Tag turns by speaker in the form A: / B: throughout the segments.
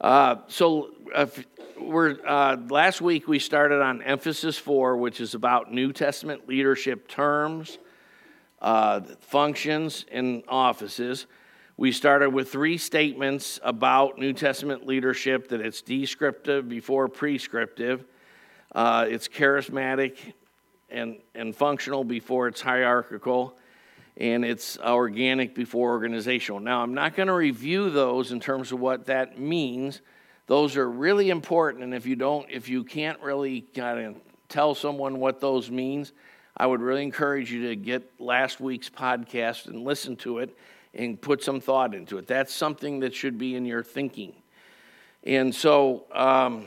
A: Uh, so uh, we're uh, last week we started on emphasis four, which is about New Testament leadership terms, uh, functions, and offices. We started with three statements about New Testament leadership that it's descriptive before prescriptive, uh, it's charismatic and, and functional before it's hierarchical, and it's organic before organizational. Now, I'm not going to review those in terms of what that means. Those are really important, and if you don't, if you can't really kind of tell someone what those means, I would really encourage you to get last week's podcast and listen to it and put some thought into it. That's something that should be in your thinking. And so, um,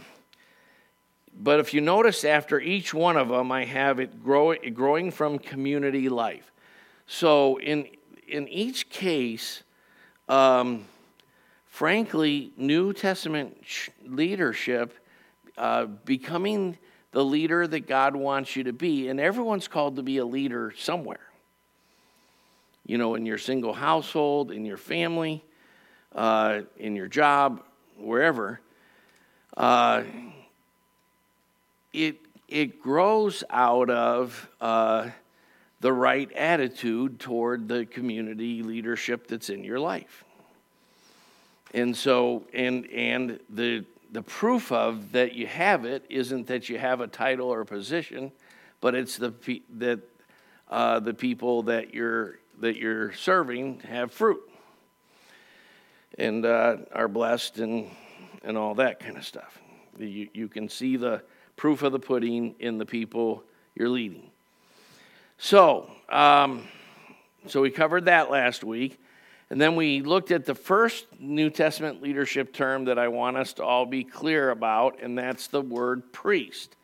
A: but if you notice after each one of them, I have it grow, growing from community life. So in, in each case, um, frankly, New Testament leadership, uh, becoming the leader that God wants you to be, and everyone's called to be a leader somewhere. You know, in your single household, in your family, uh, in your job, wherever. Uh, it, it grows out of uh, the right attitude toward the community leadership that's in your life. And so, and, and the, the proof of that you have it isn't that you have a title or a position, but it's the, that uh, the people that you're, that you're serving have fruit and uh, are blessed and, and all that kind of stuff. You, you can see the proof of the pudding in the people you're leading. So, um, so we covered that last week. And then we looked at the first New Testament leadership term that I want us to all be clear about, and that's the word priest.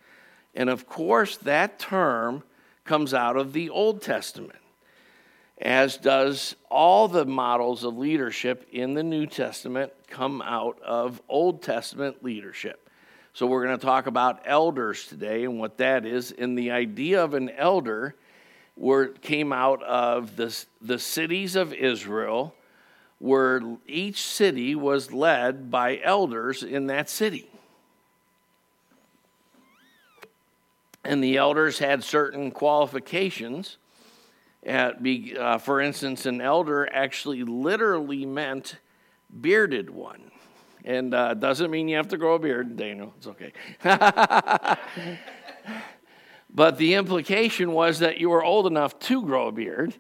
A: And of course, that term comes out of the Old Testament, as does all the models of leadership in the New Testament come out of Old Testament leadership. So, we're going to talk about elders today and what that is. And the idea of an elder were, came out of the, the cities of Israel, where each city was led by elders in that city. And the elders had certain qualifications. At, uh, for instance, an elder actually literally meant bearded one. And uh, doesn't mean you have to grow a beard, Daniel. It's okay. But the implication was that you were old enough to grow a beard.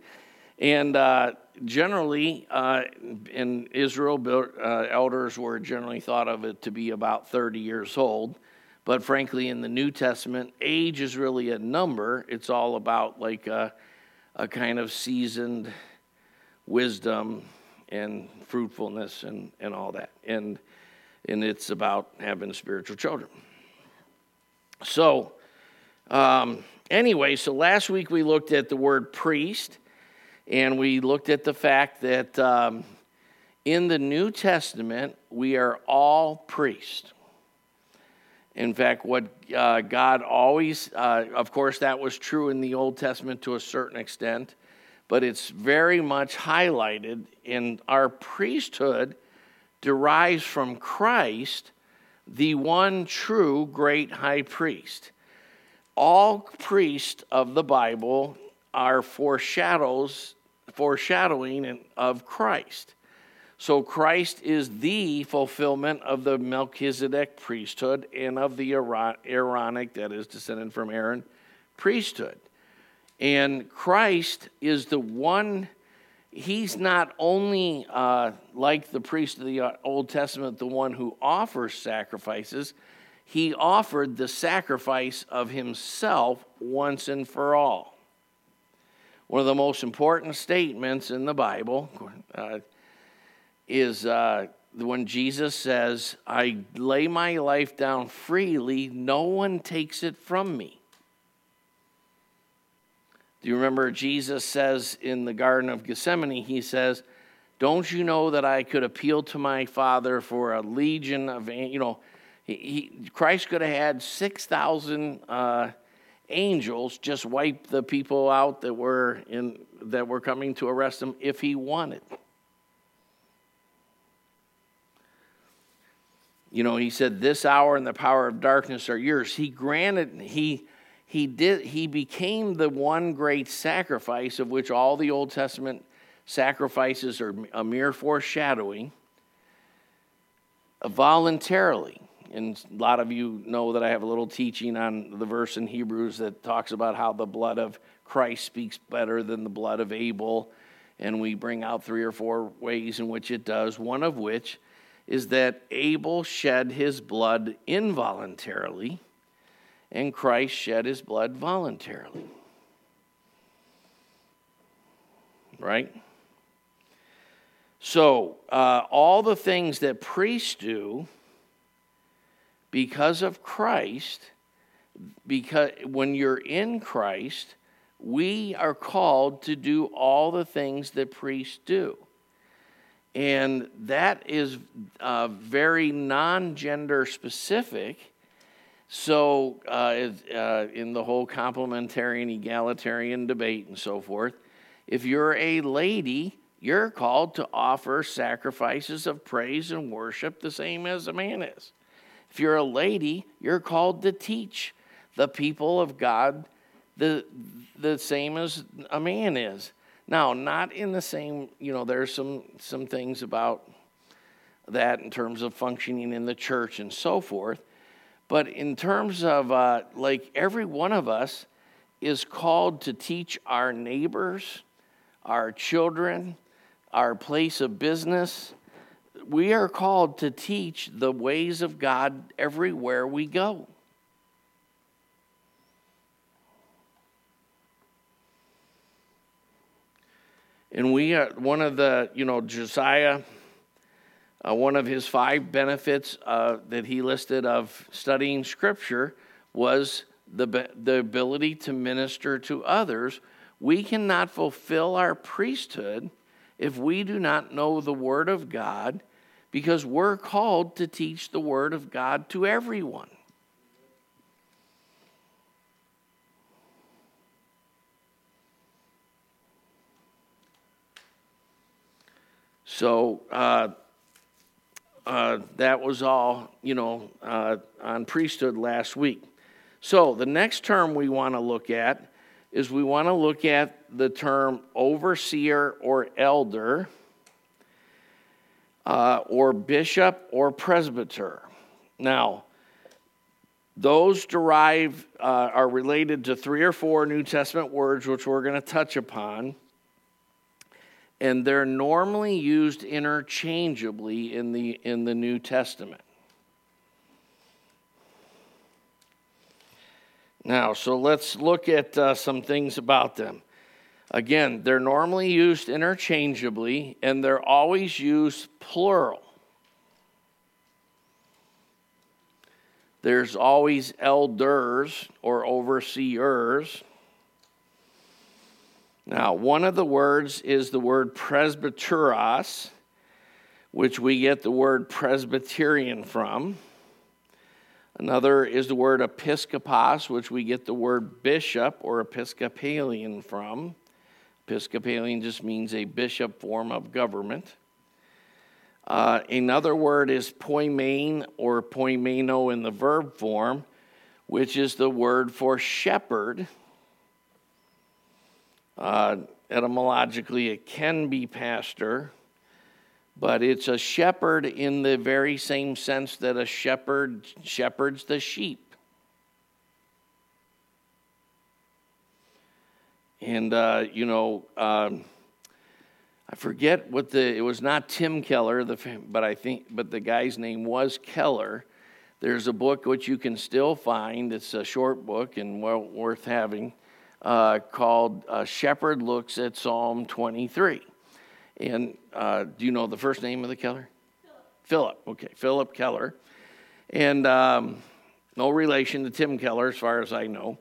A: And uh, generally, uh, in Israel, uh, elders were generally thought of it to be about 30 years old. But frankly, in the New Testament, age is really a number. It's all about like a, a kind of seasoned wisdom and fruitfulness and, and all that. And, and it's about having spiritual children. So, um, anyway, so last week we looked at the word priest, and we looked at the fact that um, in the New Testament we are all priests. In fact, what uh, God always, uh, of course, that was true in the Old Testament to a certain extent, but it's very much highlighted in our priesthood derives from Christ, the one true great high priest all priests of the Bible are foreshadows, foreshadowing of Christ. So Christ is the fulfillment of the Melchizedek priesthood and of the Aaronic, that is descended from Aaron, priesthood. And Christ is the one, he's not only uh, like the priest of the Old Testament, the one who offers sacrifices, he offered the sacrifice of himself once and for all. One of the most important statements in the Bible uh, is uh, when Jesus says, I lay my life down freely, no one takes it from me. Do you remember Jesus says in the Garden of Gethsemane, he says, Don't you know that I could appeal to my Father for a legion of, you know, he, Christ could have had 6,000 uh, angels just wipe the people out that were, in, that were coming to arrest him if he wanted. you know, he said, This hour and the power of darkness are yours. He granted, he, he, did, he became the one great sacrifice of which all the Old Testament sacrifices are a mere foreshadowing voluntarily. And a lot of you know that I have a little teaching on the verse in Hebrews that talks about how the blood of Christ speaks better than the blood of Abel. And we bring out three or four ways in which it does, one of which is that Abel shed his blood involuntarily, and Christ shed his blood voluntarily. Right? So, uh, all the things that priests do because of Christ, because when you're in Christ, we are called to do all the things that priests do. And that is uh, very non gender specific. So, uh, uh, in the whole complementarian, egalitarian debate and so forth, if you're a lady, you're called to offer sacrifices of praise and worship the same as a man is. If you're a lady, you're called to teach the people of God the, the same as a man is. Now, not in the same, you know, there's some, some things about that in terms of functioning in the church and so forth. But in terms of uh, like every one of us is called to teach our neighbors, our children, our place of business, we are called to teach the ways of God everywhere we go. And we are one of the, you know, Josiah, uh, one of his five benefits uh, that he listed of studying scripture was the, the ability to minister to others. We cannot fulfill our priesthood if we do not know the Word of God because we're called to teach the Word of God to everyone. So uh, uh, that was all, you know, uh, on priesthood last week. So the next term we want to look at is we want to look at the term overseer or elder uh, or bishop or presbyter. Now, those derive uh, are related to three or four New Testament words, which we're going to touch upon. And they're normally used interchangeably in the, in the New Testament. Now, so let's look at uh, some things about them. Again, they're normally used interchangeably and they're always used plural. There's always elders or overseers. Now, one of the words is the word presbyteros, which we get the word Presbyterian from. Another is the word episkopos, which we get the word bishop or Episcopalian from. Episcopalian just means a bishop form of government. Uh, another word is poimen or poimaino in the verb form, which is the word for shepherd. Uh, etymologically, it can be pastor, but it's a shepherd in the very same sense that a shepherd shepherds the sheep. And, uh, you know, um, I forget what the, it was not Tim Keller, the, but I think, but the guy's name was Keller. There's a book which you can still find. It's a short book and well worth having uh, called uh, Shepherd Looks at Psalm 23. And uh, do you know the first name of the Keller? Philip. Philip. Okay, Philip Keller. And um, no relation to Tim Keller, as far as I know.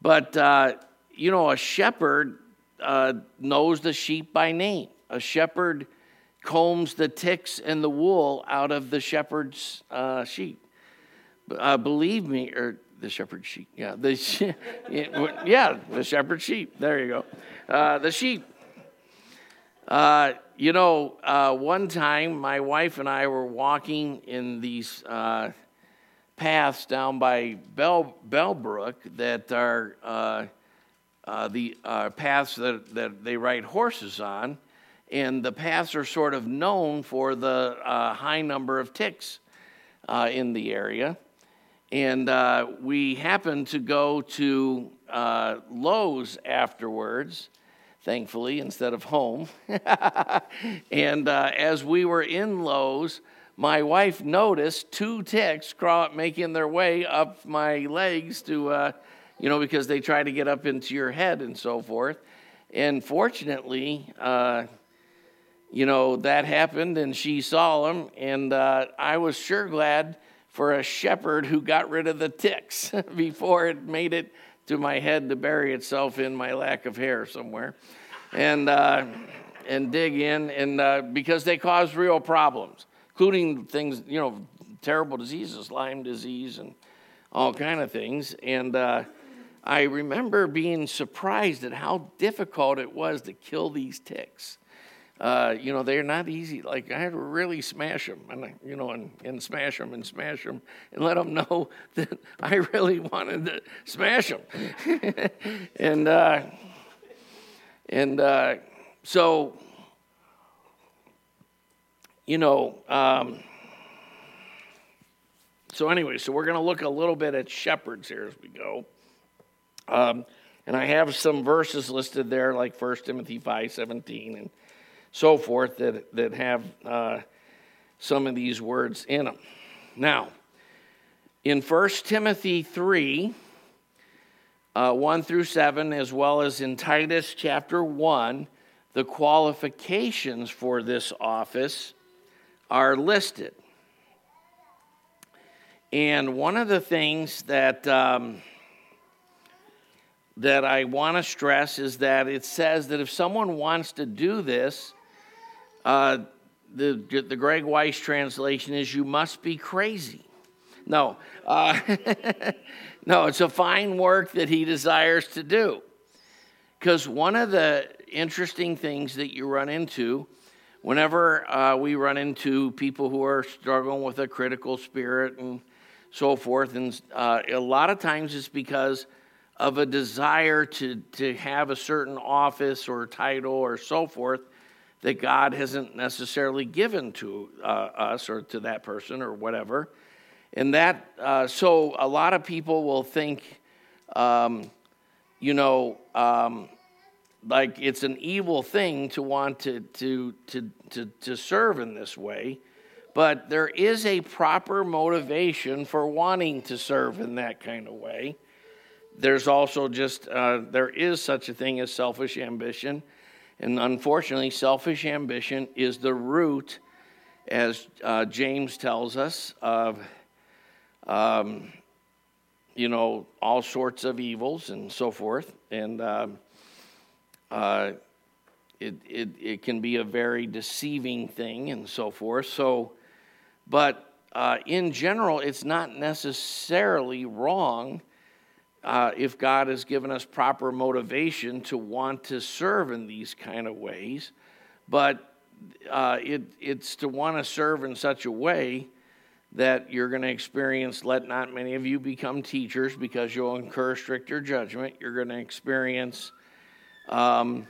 A: But uh, you know, a shepherd uh, knows the sheep by name. A shepherd combs the ticks and the wool out of the shepherd's uh, sheep. Uh, believe me, or the shepherd sheep. Yeah, the yeah, the shepherd sheep. There you go. Uh, the sheep. Uh, you know, uh, one time my wife and I were walking in these paths down by Bell, Bellbrook that are uh, uh, the uh, paths that, that they ride horses on. And the paths are sort of known for the high number of ticks in the area. And we happened to go to Lowe's afterwards thankfully, instead of home. and uh, as we were in Lowe's, my wife noticed two ticks crawl, making their way up my legs to, uh, you know, because they try to get up into your head and so forth. And fortunately, uh, you know, that happened and she saw them. And uh, I was sure glad for a shepherd who got rid of the ticks before it made it to my head to bury itself in my lack of hair somewhere and, uh, and dig in, and uh, because they cause real problems, including things, you know, terrible diseases, Lyme disease, and all kind of things. And uh, I remember being surprised at how difficult it was to kill these ticks. Uh, you know, they're not easy. Like, I had to really smash them, and, you know, and, and smash them and smash them and let them know that I really wanted to smash them. and, uh, and uh, so, you know, um, so anyway, so we're going to look a little bit at shepherds here as we go. Um, and I have some verses listed there, like 1 Timothy 5 17 and so forth that, that have uh, some of these words in them. Now, in 1 Timothy 3, uh, 1 through 7, as well as in Titus chapter 1, the qualifications for this office are listed. And one of the things that, um, that I want to stress is that it says that if someone wants to do this, uh, the, the Greg Weiss translation is you must be crazy. No, uh, no, it's a fine work that he desires to do. Because one of the interesting things that you run into whenever uh, we run into people who are struggling with a critical spirit and so forth, and uh, a lot of times it's because of a desire to, to have a certain office or title or so forth that God hasn't necessarily given to uh, us or to that person or whatever. And that, uh, so a lot of people will think, um, you know, um, like it's an evil thing to want to, to, to, to, to serve in this way. But there is a proper motivation for wanting to serve in that kind of way. There's also just, uh, there is such a thing as selfish ambition and unfortunately, selfish ambition is the root, as uh, James tells us, of um, you know all sorts of evils and so forth. And um, uh, it, it, it can be a very deceiving thing and so forth. So, but uh, in general, it's not necessarily wrong uh, if God has given us proper motivation to want to serve in these kind of ways, but uh, it, it's to want to serve in such a way that you're going to experience, let not many of you become teachers because you'll incur stricter judgment. You're going to experience um,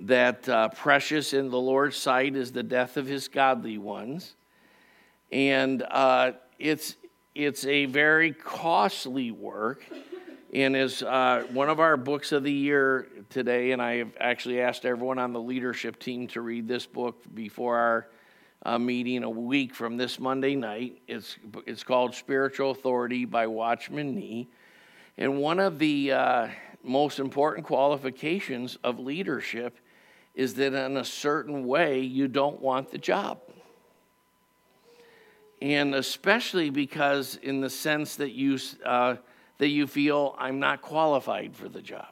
A: that uh, precious in the Lord's sight is the death of his godly ones. And uh, it's, it's a very costly work and is uh, one of our books of the year today. And I have actually asked everyone on the leadership team to read this book before our uh, meeting a week from this Monday night. It's, it's called Spiritual Authority by Watchman Nee. And one of the uh, most important qualifications of leadership is that in a certain way you don't want the job. And especially because, in the sense that you uh, that you feel I'm not qualified for the job.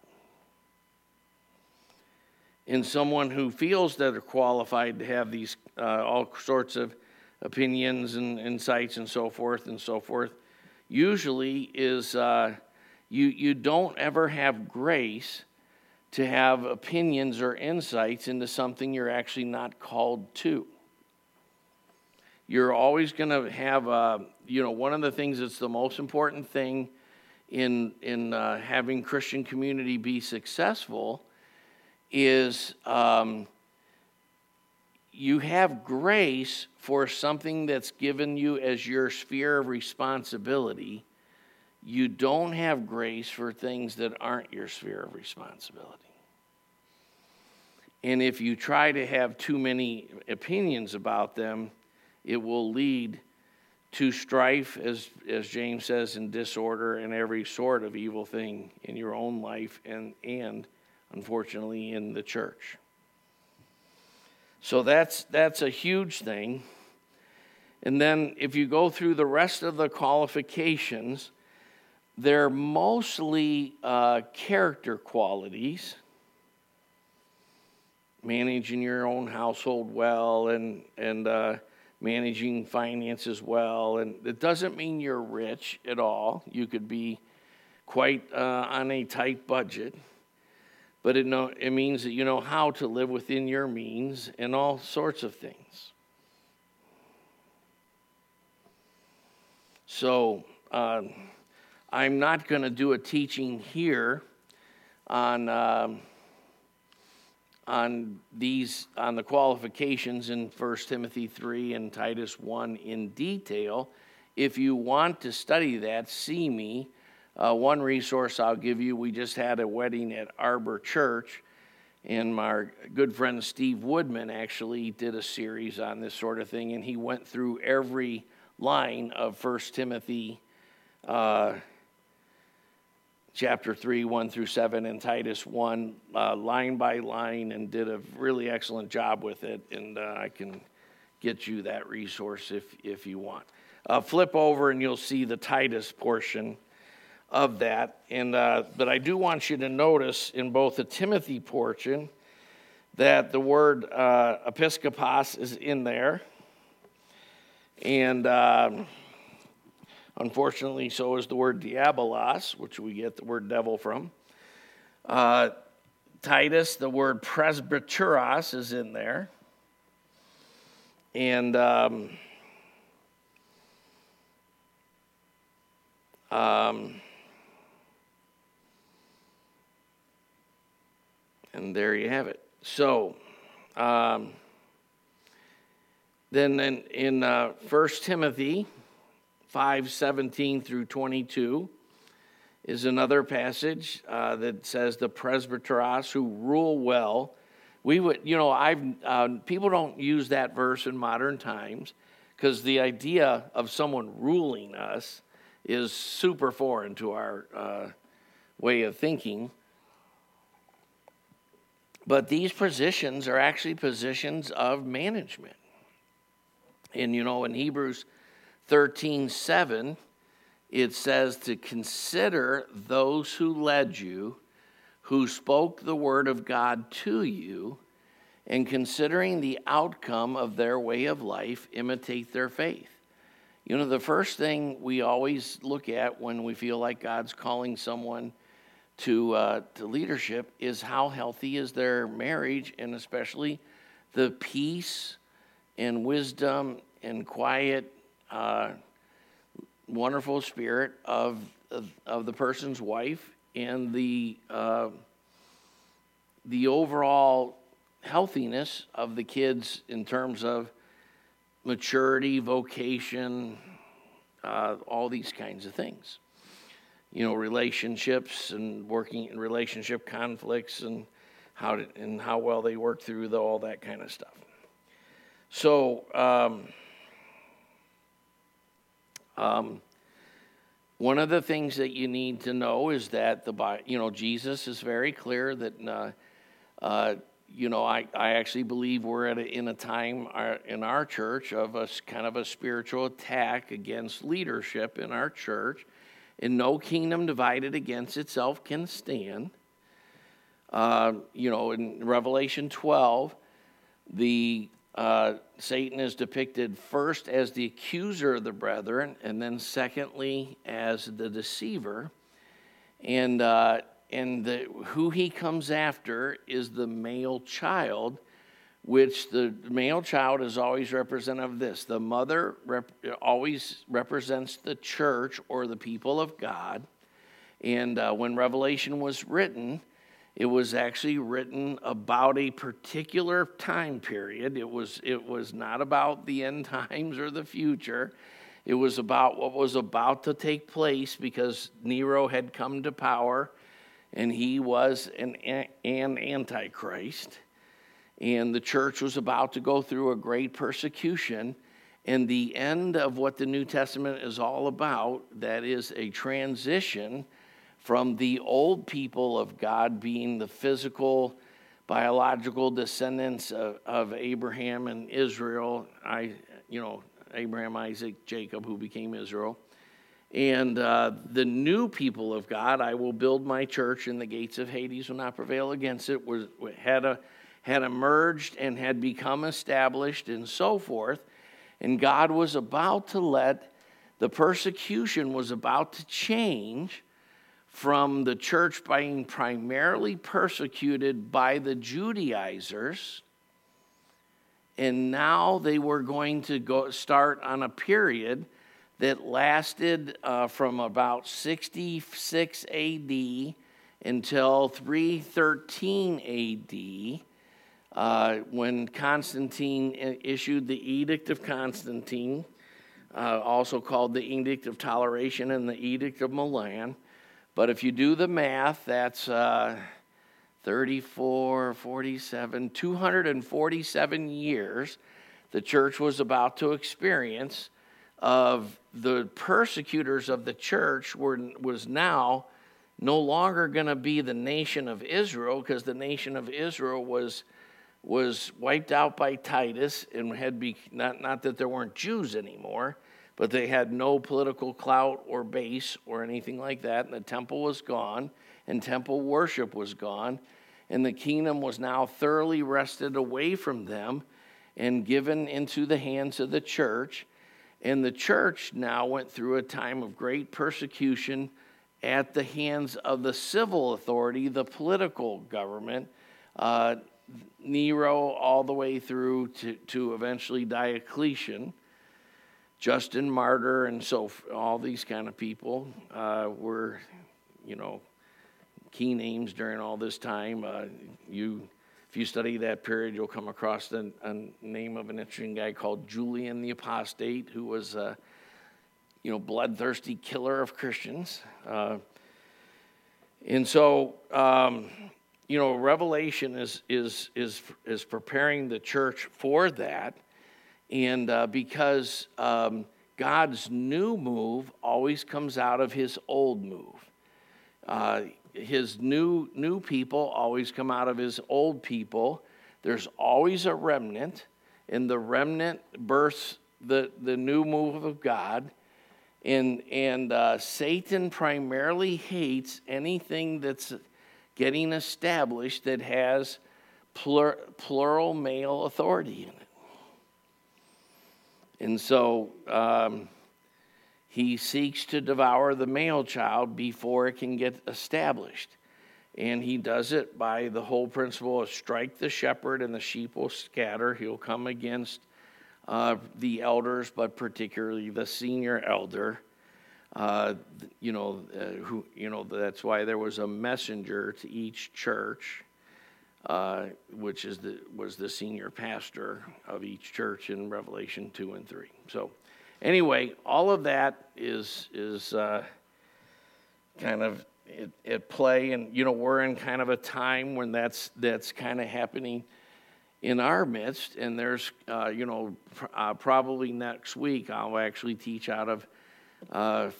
A: In someone who feels that they're qualified to have these uh, all sorts of opinions and insights and so forth and so forth, usually is uh, you, you don't ever have grace to have opinions or insights into something you're actually not called to. You're always going to have, a, you know, one of the things that's the most important thing in, in uh, having Christian community be successful is um, you have grace for something that's given you as your sphere of responsibility. You don't have grace for things that aren't your sphere of responsibility. And if you try to have too many opinions about them, it will lead to strife, as, as James says, and disorder and every sort of evil thing in your own life and, and unfortunately, in the church. So that's, that's a huge thing. And then if you go through the rest of the qualifications, they're mostly uh, character qualities managing your own household well and, and uh, managing finances well. And it doesn't mean you're rich at all. You could be quite uh, on a tight budget. But it, know, it means that you know how to live within your means and all sorts of things. So uh, I'm not going to do a teaching here on. Um, on these on the qualifications in 1 Timothy 3 and Titus 1 in detail. If you want to study that, see me. Uh, one resource I'll give you we just had a wedding at Arbor Church, and my good friend Steve Woodman actually did a series on this sort of thing, and he went through every line of 1 Timothy. Uh, chapter 3, 1 through 7, and Titus 1, uh, line by line, and did a really excellent job with it. And uh, I can get you that resource if, if you want. Uh, flip over and you'll see the Titus portion of that. And, uh, but I do want you to notice in both the Timothy portion that the word uh, episkopos is in there. And. Unfortunately, so is the word diabolos, which we get the word devil from. Uh, Titus, the word presbyteros is in there. And um, um, and there you have it. So, um, then in, in uh, 1 Timothy 5 17 through 22 is another passage uh, that says the presbyteros who rule well. We would, you know, I've uh, people don't use that verse in modern times because the idea of someone ruling us is super foreign to our uh, way of thinking. But these positions are actually positions of management. And you know, in Hebrews 13 7, it says to consider those who led you, who spoke the word of God to you, and considering the outcome of their way of life, imitate their faith. You know, the first thing we always look at when we feel like God's calling someone to, uh, to leadership is how healthy is their marriage, and especially the peace and wisdom and quiet uh, wonderful spirit of, of, of, the person's wife and the, uh, the overall healthiness of the kids in terms of maturity, vocation, uh, all these kinds of things. You know, relationships and working in relationship conflicts and how to, and how well they work through the, all that kind of stuff. So. Um, um, one of the things that you need to know is that the you know Jesus is very clear that uh, uh, you know I, I actually believe we're at a, in a time uh, in our church of a kind of a spiritual attack against leadership in our church, and no kingdom divided against itself can stand. Uh, you know, in Revelation 12, the uh, Satan is depicted first as the accuser of the brethren, and then secondly as the deceiver. And uh, and the, who he comes after is the male child, which the male child is always representative of this. The mother rep, always represents the church or the people of God. And uh, when Revelation was written, it was actually written about a particular time period. It was, it was not about the end times or the future. It was about what was about to take place because Nero had come to power and he was an, an antichrist. And the church was about to go through a great persecution. And the end of what the New Testament is all about, that is a transition from the old people of God being the physical, biological descendants of, of Abraham and Israel. I, you know, Abraham, Isaac, Jacob, who became Israel. And uh, the new people of God, I will build my church, and the gates of Hades will not prevail against it, was, had, a, had emerged and had become established, and so forth. And God was about to let the persecution was about to change from the church being primarily persecuted by the Judaizers, and now they were going to go start on a period that lasted uh, from about 66 AD until 313 AD. Uh, when Constantine issued the Edict of Constantine, uh, also called the Edict of Toleration and the Edict of Milan, but if you do the math, that's uh, 34, 47, 247 years the church was about to experience of the persecutors of the church were, was now no longer going to be the nation of Israel because the nation of Israel was, was wiped out by Titus and had be, not, not that there weren't Jews anymore, but they had no political clout or base or anything like that. And the temple was gone, and temple worship was gone, and the kingdom was now thoroughly wrested away from them and given into the hands of the church. And the church now went through a time of great persecution at the hands of the civil authority, the political government. Uh, Nero, all the way through to, to eventually Diocletian. Justin Martyr and so all these kind of people uh, were, you know, key names during all this time. Uh, you, if you study that period, you'll come across the name of an interesting guy called Julian the Apostate, who was a, you know, bloodthirsty killer of Christians. Uh, and so, um, you know, Revelation is is is is preparing the church for that and uh, because um, God's new move always comes out of his old move. Uh, his new, new people always come out of his old people. There's always a remnant, and the remnant births the, the new move of God. And, and uh, Satan primarily hates anything that's getting established that has plur, plural male authority in it. And so um, he seeks to devour the male child before it can get established. And he does it by the whole principle of strike the shepherd and the sheep will scatter. He'll come against uh, the elders, but particularly the senior elder. Uh, you know, uh, who, you know, that's why there was a messenger to each church uh, which is the, was the senior pastor of each church in Revelation 2 and 3. So, anyway, all of that is, is uh, kind of at, at, play. And, you know, we're in kind of a time when that's, that's kind of happening in our midst. And there's, uh, you know, uh, probably next week I'll actually teach out of uh,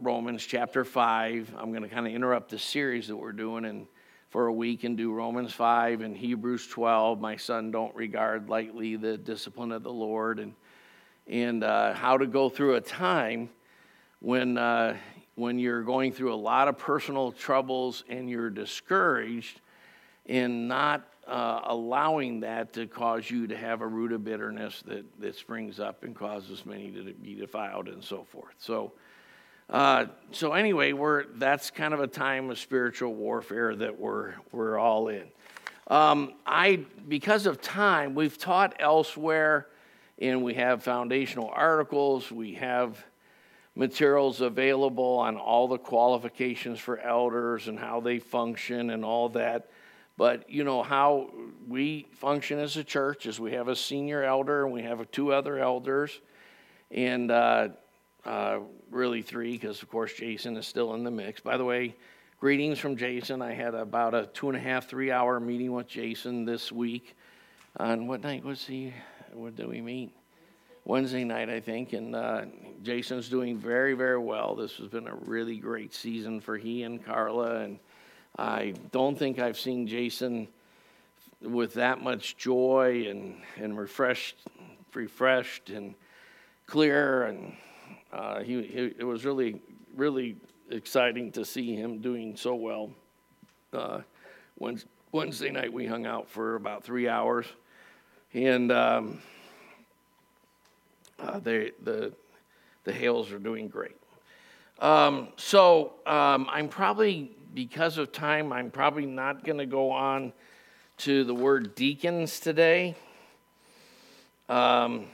A: Romans chapter 5. I'm going to kind of interrupt the series that we're doing and for a week and do Romans 5 and Hebrews 12. My son, don't regard lightly the discipline of the Lord, and, and uh, how to go through a time when, uh, when you're going through a lot of personal troubles and you're discouraged and not uh, allowing that to cause you to have a root of bitterness that, that springs up and causes many to be defiled and so forth. So, Uh, so anyway, we're that's kind of a time of spiritual warfare that we're we're all in. Um, I because of time, we've taught elsewhere, and we have foundational articles. We have materials available on all the qualifications for elders and how they function and all that. But you know how we function as a church is we have a senior elder and we have two other elders, and uh, uh, really three because of course Jason is still in the mix. By the way, greetings from Jason. I had about a two and a half, three hour meeting with Jason this week. On what night was he? What did we meet? Wednesday night, I think, and uh, Jason's doing very, very well. This has been a really great season for he and Carla, and I don't think I've seen Jason with that much joy and, and refreshed, refreshed and clear, and uh, he, he, it was really, really exciting to see him doing so well. Uh, Wednesday night, we hung out for about three hours, and um, uh, they, the, the Hales are doing great. Um, so um, I'm probably, because of time, I'm probably not going to go on to the word deacons today. Um,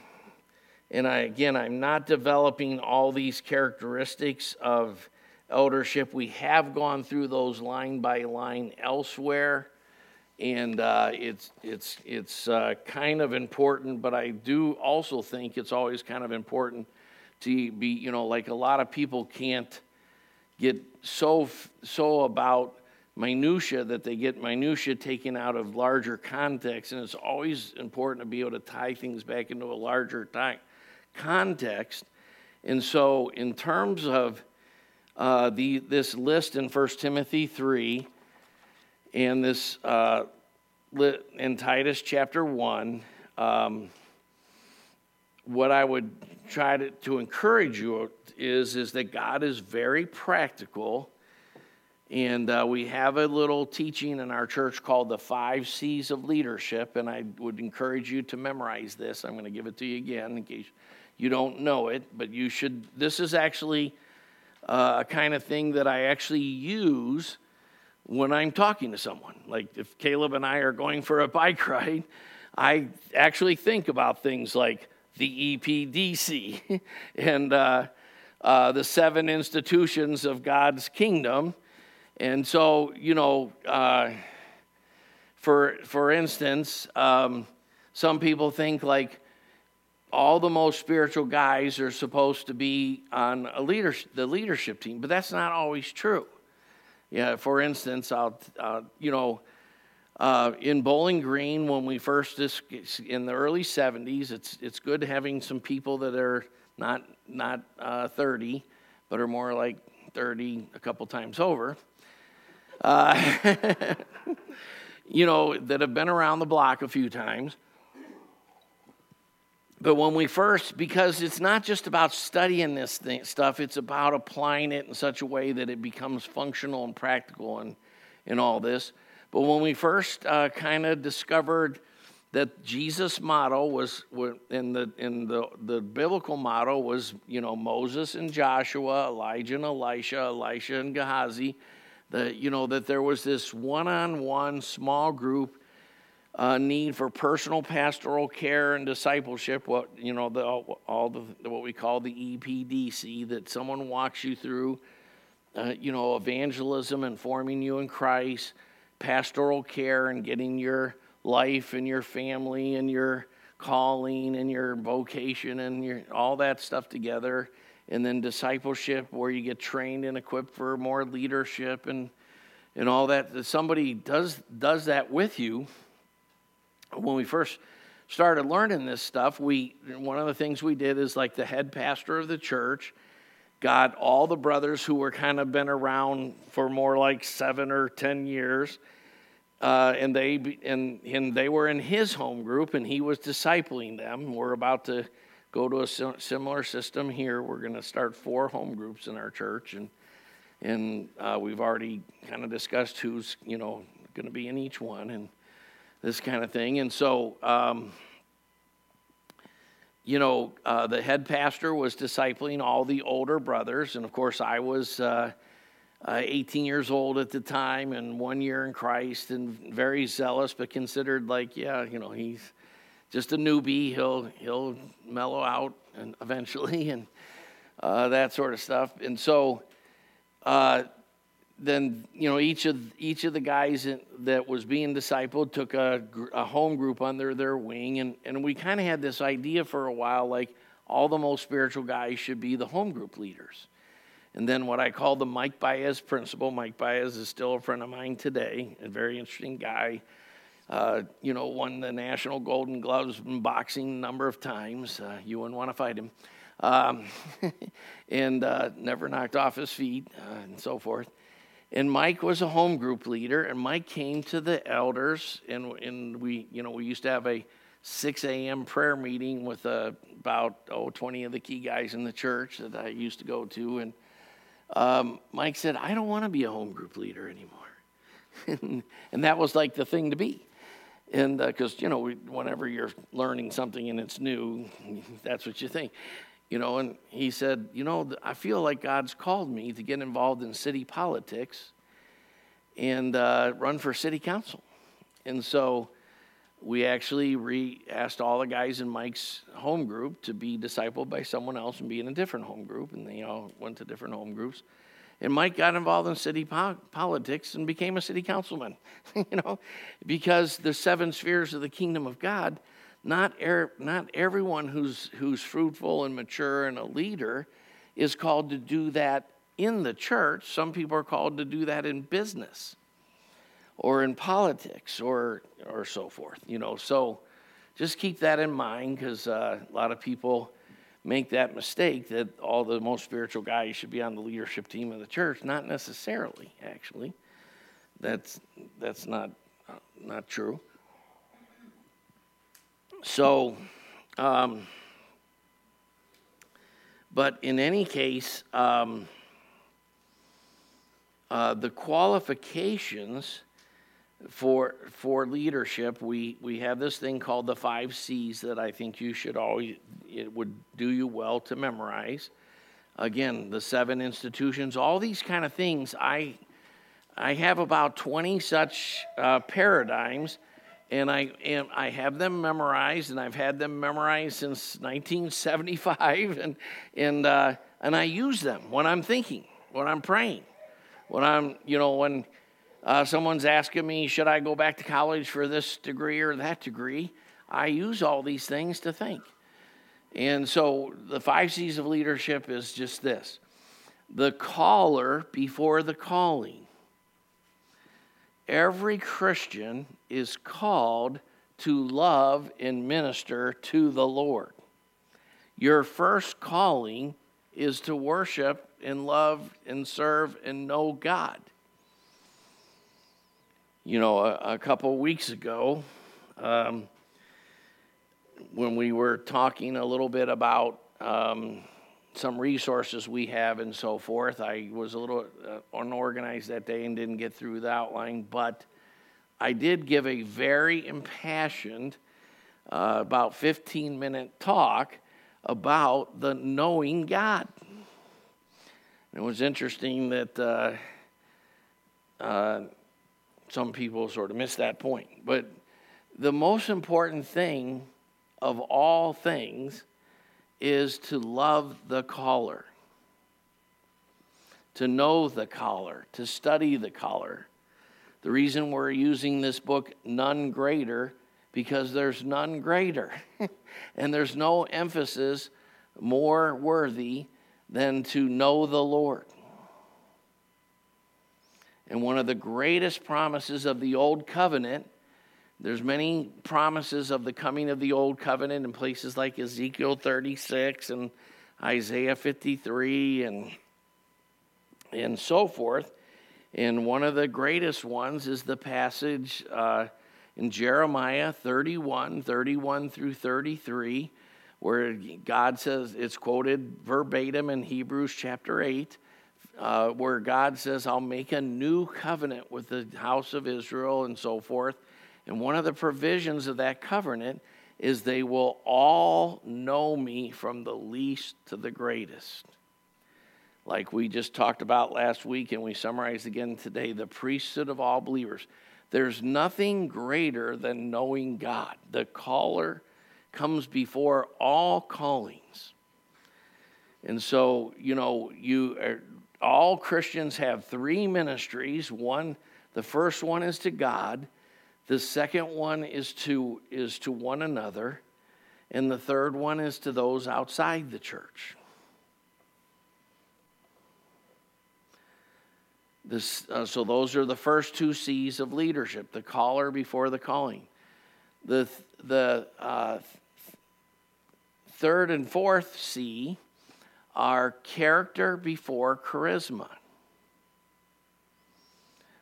A: and I, again, I'm not developing all these characteristics of eldership. We have gone through those line by line elsewhere and uh, it's it's it's uh, kind of important. But I do also think it's always kind of important to be you know like a lot of people can't get so so about minutia that they get minutia taken out of larger context, and it's always important to be able to tie things back into a larger time, context. And so, in terms of uh, the, this list in 1 Timothy 3, and this uh, in Titus chapter 1, um, what I would try to, to encourage you is, is that God is very practical. And uh, we have a little teaching in our church called the five C's of leadership. And I would encourage you to memorize this. I'm going to give it to you again in case you don't know it. But you should, this is actually uh, a kind of thing that I actually use when I'm talking to someone. Like if Caleb and I are going for a bike ride, I actually think about things like the EPDC and uh, uh, the seven institutions of God's kingdom. And so, you know, uh, for, for instance, um, some people think like all the most spiritual guys are supposed to be on a leadership, the leadership team, but that's not always true. Yeah, for instance, I'll, uh, you know, uh, in Bowling Green, when we first in the early '70s, it's it's good having some people that are not not uh, 30, but are more like 30 a couple times over. Uh, you know, that have been around the block a few times. But when we first, because it's not just about studying this thing, stuff, it's about applying it in such a way that it becomes functional and practical and, and all this. But when we first uh, kind of discovered that Jesus' model was, in the in the the biblical model was you know Moses and Joshua, Elijah and Elisha, Elisha and Gehazi, that you know that there was this one-on-one small group uh, need for personal pastoral care and discipleship, what you know, the, all the what we call the EPDC, that someone walks you through, uh, you know, evangelism and forming you in Christ, pastoral care and getting your life and your family and your calling and your vocation and your all that stuff together, and then discipleship where you get trained and equipped for more leadership and and all that. Somebody does does that with you when we first started learning this stuff, we one of the things we did is like the head pastor of the church got all the brothers who were kind of been around for more like seven or ten years, uh, and they and and they were in his home group, and he was discipling them. We're about to go to a similar system here. We're going to start four home groups in our church, and and uh, we've already kind of discussed who's you know going to be in each one, and this kind of thing. And so, um, you know, uh, the head pastor was discipling all the older brothers. And of course, I was uh, uh, 18 years old at the time and one year in Christ and very zealous, but considered like, yeah, you know, he's just a newbie. He'll, he'll mellow out and eventually and uh, that sort of stuff. And so, uh, then you know each of each of the guys that was being discipled took a, a home group under their wing and, and we kind of had this idea for a while like all the most spiritual guys should be the home group leaders. And then what i call the mike baez principle mike baez is still a friend of mine today a very interesting guy uh, you know won the national golden gloves in boxing a number of times uh, you wouldn't want to fight him um, and uh, never knocked off his feet uh, and so forth and Mike was a home group leader, and Mike came to the elders, and, and we, you know, we used to have a 6 a.m. prayer meeting with uh, about oh 20 of the key guys in the church that I used to go to, and um, Mike said, "I don't want to be a home group leader anymore," and, that was like the thing to be, and because uh, you know, whenever you're learning something and it's new, that's what you think you know, and he said, You know, I feel like God's called me to get involved in city politics and uh, run for city council. And so we actually re asked all the guys in Mike's home group to be discipled by someone else and be in a different home group. And they all went to different home groups. And Mike got involved in city po- politics and became a city councilman, you know, because the seven spheres of the kingdom of God not, er, not everyone who's, who's fruitful and mature and a leader is called to do that in the church. Some people are called to do that in business or in politics or, or so forth, you know. So just keep that in mind because uh, a lot of people make that mistake that all the most spiritual guys should be on the leadership team of the church. Not necessarily, actually. That's, that's not, uh, not true. So, um, but in any case, um, uh, the qualifications for for leadership, we we have this thing called the five C's that I think you should always it would do you well to memorize. Again, the seven institutions, all these kind of things. I I have about twenty such uh, paradigms and I and I have them memorized, and I've had them memorized since 1975, and and uh, and I use them when I'm thinking, when I'm praying, when I'm you know when uh, someone's asking me should I go back to college for this degree or that degree, I use all these things to think, and so the five C's of leadership is just this: the caller before the calling every Christian is called to love and minister to the Lord. Your first calling is to worship and love and serve and know God. You know, a, a couple weeks ago, um, when we were talking a little bit about um, some resources we have and so forth. I was a little uh, unorganized that day and didn't get through the outline, but I did give a very impassioned, uh, about 15 minute talk about the knowing God. It was interesting that uh, uh, some people sort of missed that point. But the most important thing of all things is to love the caller, to know the caller, to study the caller. The reason we're using this book, None Greater, because there's none greater. and there's no emphasis more worthy than to know the Lord. And one of the greatest promises of the Old Covenant there's many promises of the coming of the old covenant in places like Ezekiel 36 and Isaiah 53 and and so forth. And one of the greatest ones is the passage uh, in Jeremiah 31, 31 through 33, where God says, it's quoted verbatim in Hebrews chapter 8, uh, where God says, I'll make a new covenant with the house of Israel and so forth. And one of the provisions of that covenant is they will all know me from the least to the greatest. Like we just talked about last week and we summarized again today, the priesthood of all believers. There's nothing greater than knowing God. The caller comes before all callings. And so, you know, you are, all Christians have three ministries. One, the first one is to God, the second one is to is to one another, and the third one is to those outside the church. This, uh, so those are the first two C's of leadership: the caller before the calling. The the uh, third and fourth C are character before charisma.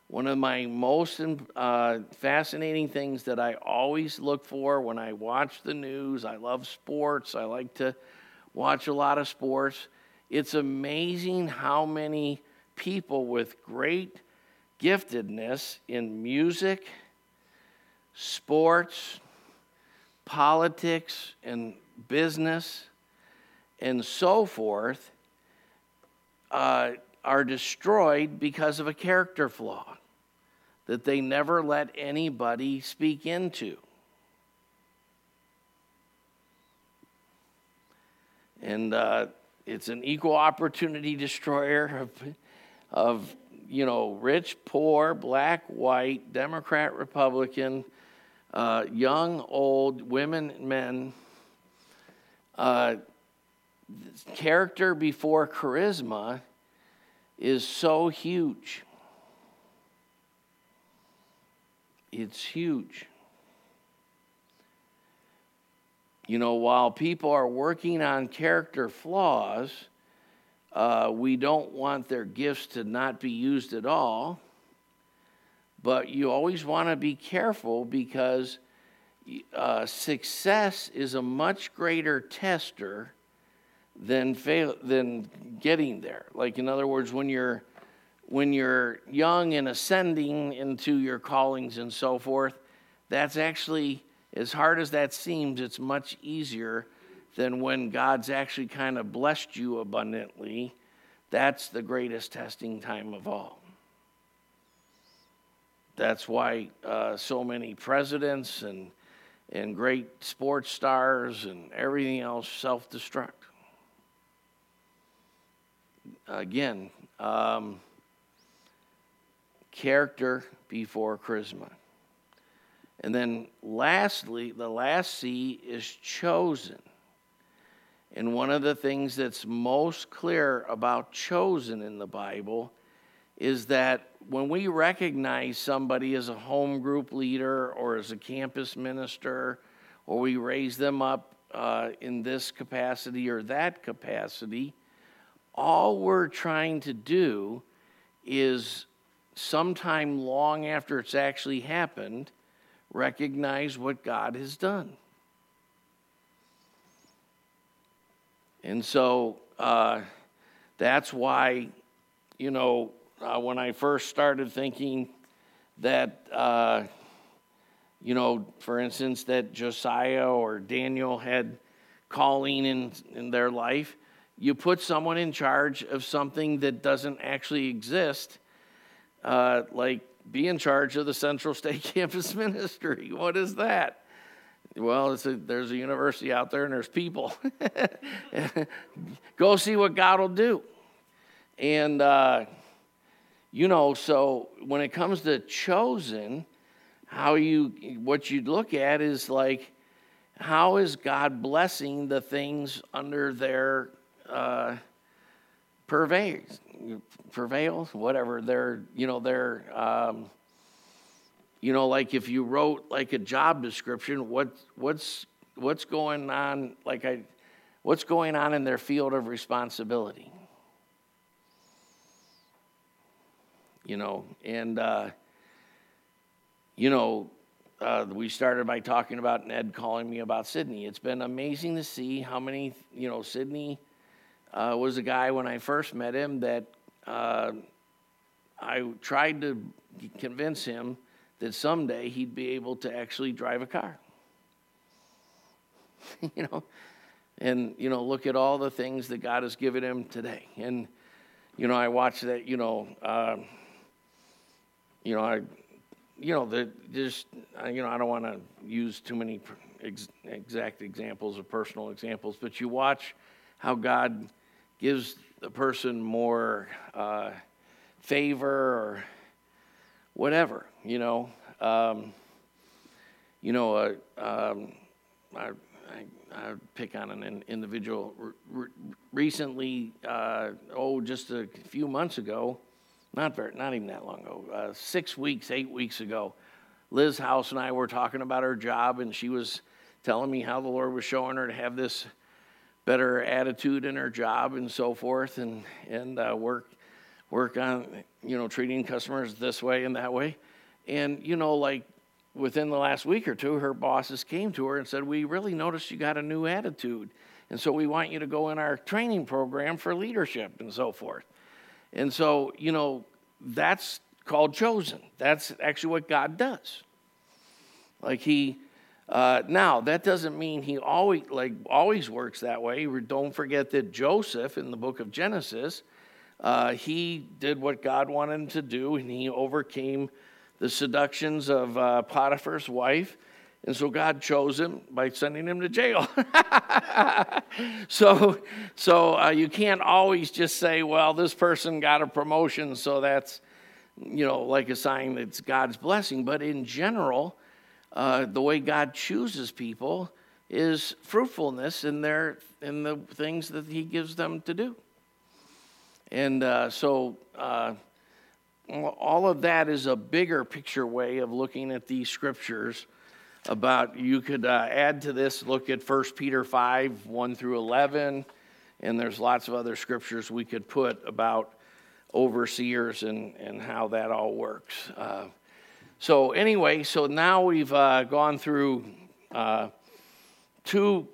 A: One of my most uh, fascinating things that I always look for when I watch the news, I love sports, I like to watch a lot of sports. It's amazing how many people with great giftedness in music, sports, politics, and business, and so forth, uh, are destroyed because of a character flaw that they never let anybody speak into. And uh, it's an equal opportunity destroyer of, of, you know, rich, poor, black, white, Democrat, Republican, uh, young, old, women, men. Uh, character before charisma is so huge. It's huge. You know, while people are working on character flaws, uh, we don't want their gifts to not be used at all. But you always want to be careful because uh, success is a much greater tester than fail than getting there. Like in other words, when you're when you're young and ascending into your callings and so forth, that's actually, as hard as that seems, it's much easier than when God's actually kind of blessed you abundantly. That's the greatest testing time of all. That's why uh, so many presidents and, and great sports stars and everything else self destruct. Again, um, character before charisma. And then lastly, the last C is chosen. And one of the things that's most clear about chosen in the Bible is that when we recognize somebody as a home group leader or as a campus minister, or we raise them up uh, in this capacity or that capacity, all we're trying to do is sometime long after it's actually happened, recognize what God has done. And so uh, that's why, you know, uh, when I first started thinking that, uh, you know, for instance, that Josiah or Daniel had calling in, in their life, you put someone in charge of something that doesn't actually exist uh, like be in charge of the Central State Campus Ministry. What is that? Well, a, there's a university out there and there's people. Go see what God will do. And, uh, you know, so when it comes to chosen, how you, what you look at is like, how is God blessing the things under their uh, prevail, whatever. They're, you know, they're, um, you know, like if you wrote like a job description, what, what's, what's going on, like I, what's going on in their field of responsibility? You know, and, uh, you know, uh, we started by talking about Ned calling me about Sydney. It's been amazing to see how many, you know, Sydney uh, was a guy when I first met him that uh, I tried to convince him that someday he'd be able to actually drive a car. you know, and, you know, look at all the things that God has given him today. And, you know, I watch that, you know, uh, you know, I, you know, the, just, you know, I don't want to use too many ex- exact examples or personal examples, but you watch how God gives the person more uh, favor or whatever, you know. Um, you know, uh, um, I, I, I, pick on an individual. Re- recently, uh, oh, just a few months ago, not very, not even that long ago, uh, six weeks, eight weeks ago, Liz House and I were talking about her job, and she was telling me how the Lord was showing her to have this better attitude in her job and so forth, and and uh, work work on you know treating customers this way and that way, and you know like within the last week or two, her bosses came to her and said, "We really noticed you got a new attitude, and so we want you to go in our training program for leadership and so forth." And so you know that's called chosen. That's actually what God does. Like he uh, now, that doesn't mean he always like always works that way. Don't forget that Joseph in the book of Genesis, uh, he did what God wanted him to do, and he overcame the seductions of uh, Potiphar's wife. And so God chose him by sending him to jail. so, so uh, you can't always just say, "Well, this person got a promotion, so that's, you know, like a sign that it's God's blessing." But in general uh, the way God chooses people is fruitfulness in their in the things that He gives them to do. And uh, so, uh, all of that is a bigger picture way of looking at these scriptures. About you could uh, add to this, look at 1 Peter 5 1 through 11, and there's lots of other scriptures we could put about overseers and, and how that all works. So, anyway, so now we've uh, gone through uh, two,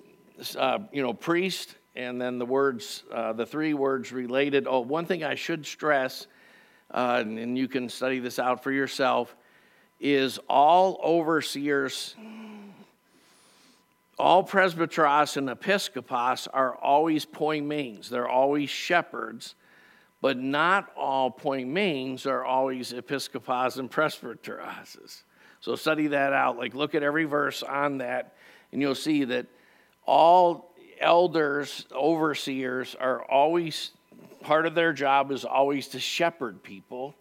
A: uh, you know, priest, and then the words, uh, the three words related. Oh, one thing I should stress, uh, and you can study this out for yourself, is all overseers, all presbyteros and episcopos are always poimenes. They're always shepherds but not all poimenes are always episcopos and presbyteros. So study that out. Like look at every verse on that, and you'll see that all elders, overseers are always part of their job is always to shepherd people.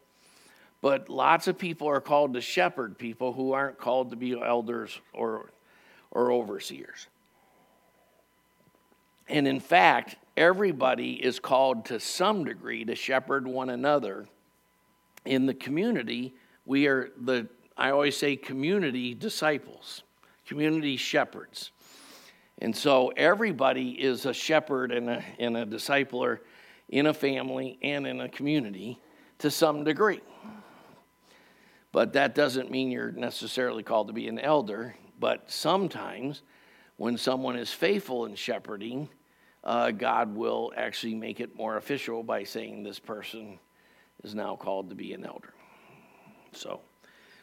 A: But lots of people are called to shepherd people who aren't called to be elders or, or overseers. And in fact, everybody is called to some degree to shepherd one another. In the community, we are the, I always say, community disciples, community shepherds. And so everybody is a shepherd and a, and a discipler in a family and in a community to some degree. But that doesn't mean you're necessarily called to be an elder. But sometimes when someone is faithful in shepherding, uh, God will actually make it more official by saying this person is now called to be an elder. So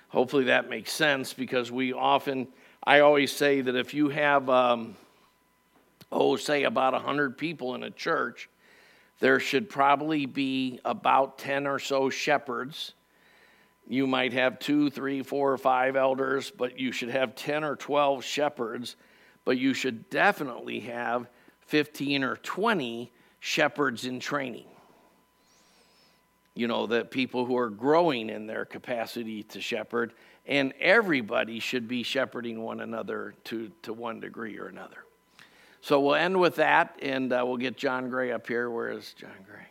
A: hopefully that makes sense because we often, I always say that if you have, um, oh, say about 100 people in a church, there should probably be about 10 or so shepherds. You might have two, three, four, or five elders, but you should have 10 or 12 shepherds, but you should definitely have 15 or 20 shepherds in training. You know, that people who are growing in their capacity to shepherd, and everybody should be shepherding one another to, to one degree or another. So we'll end with that, and uh, we'll get John Gray up here. Where is John Gray?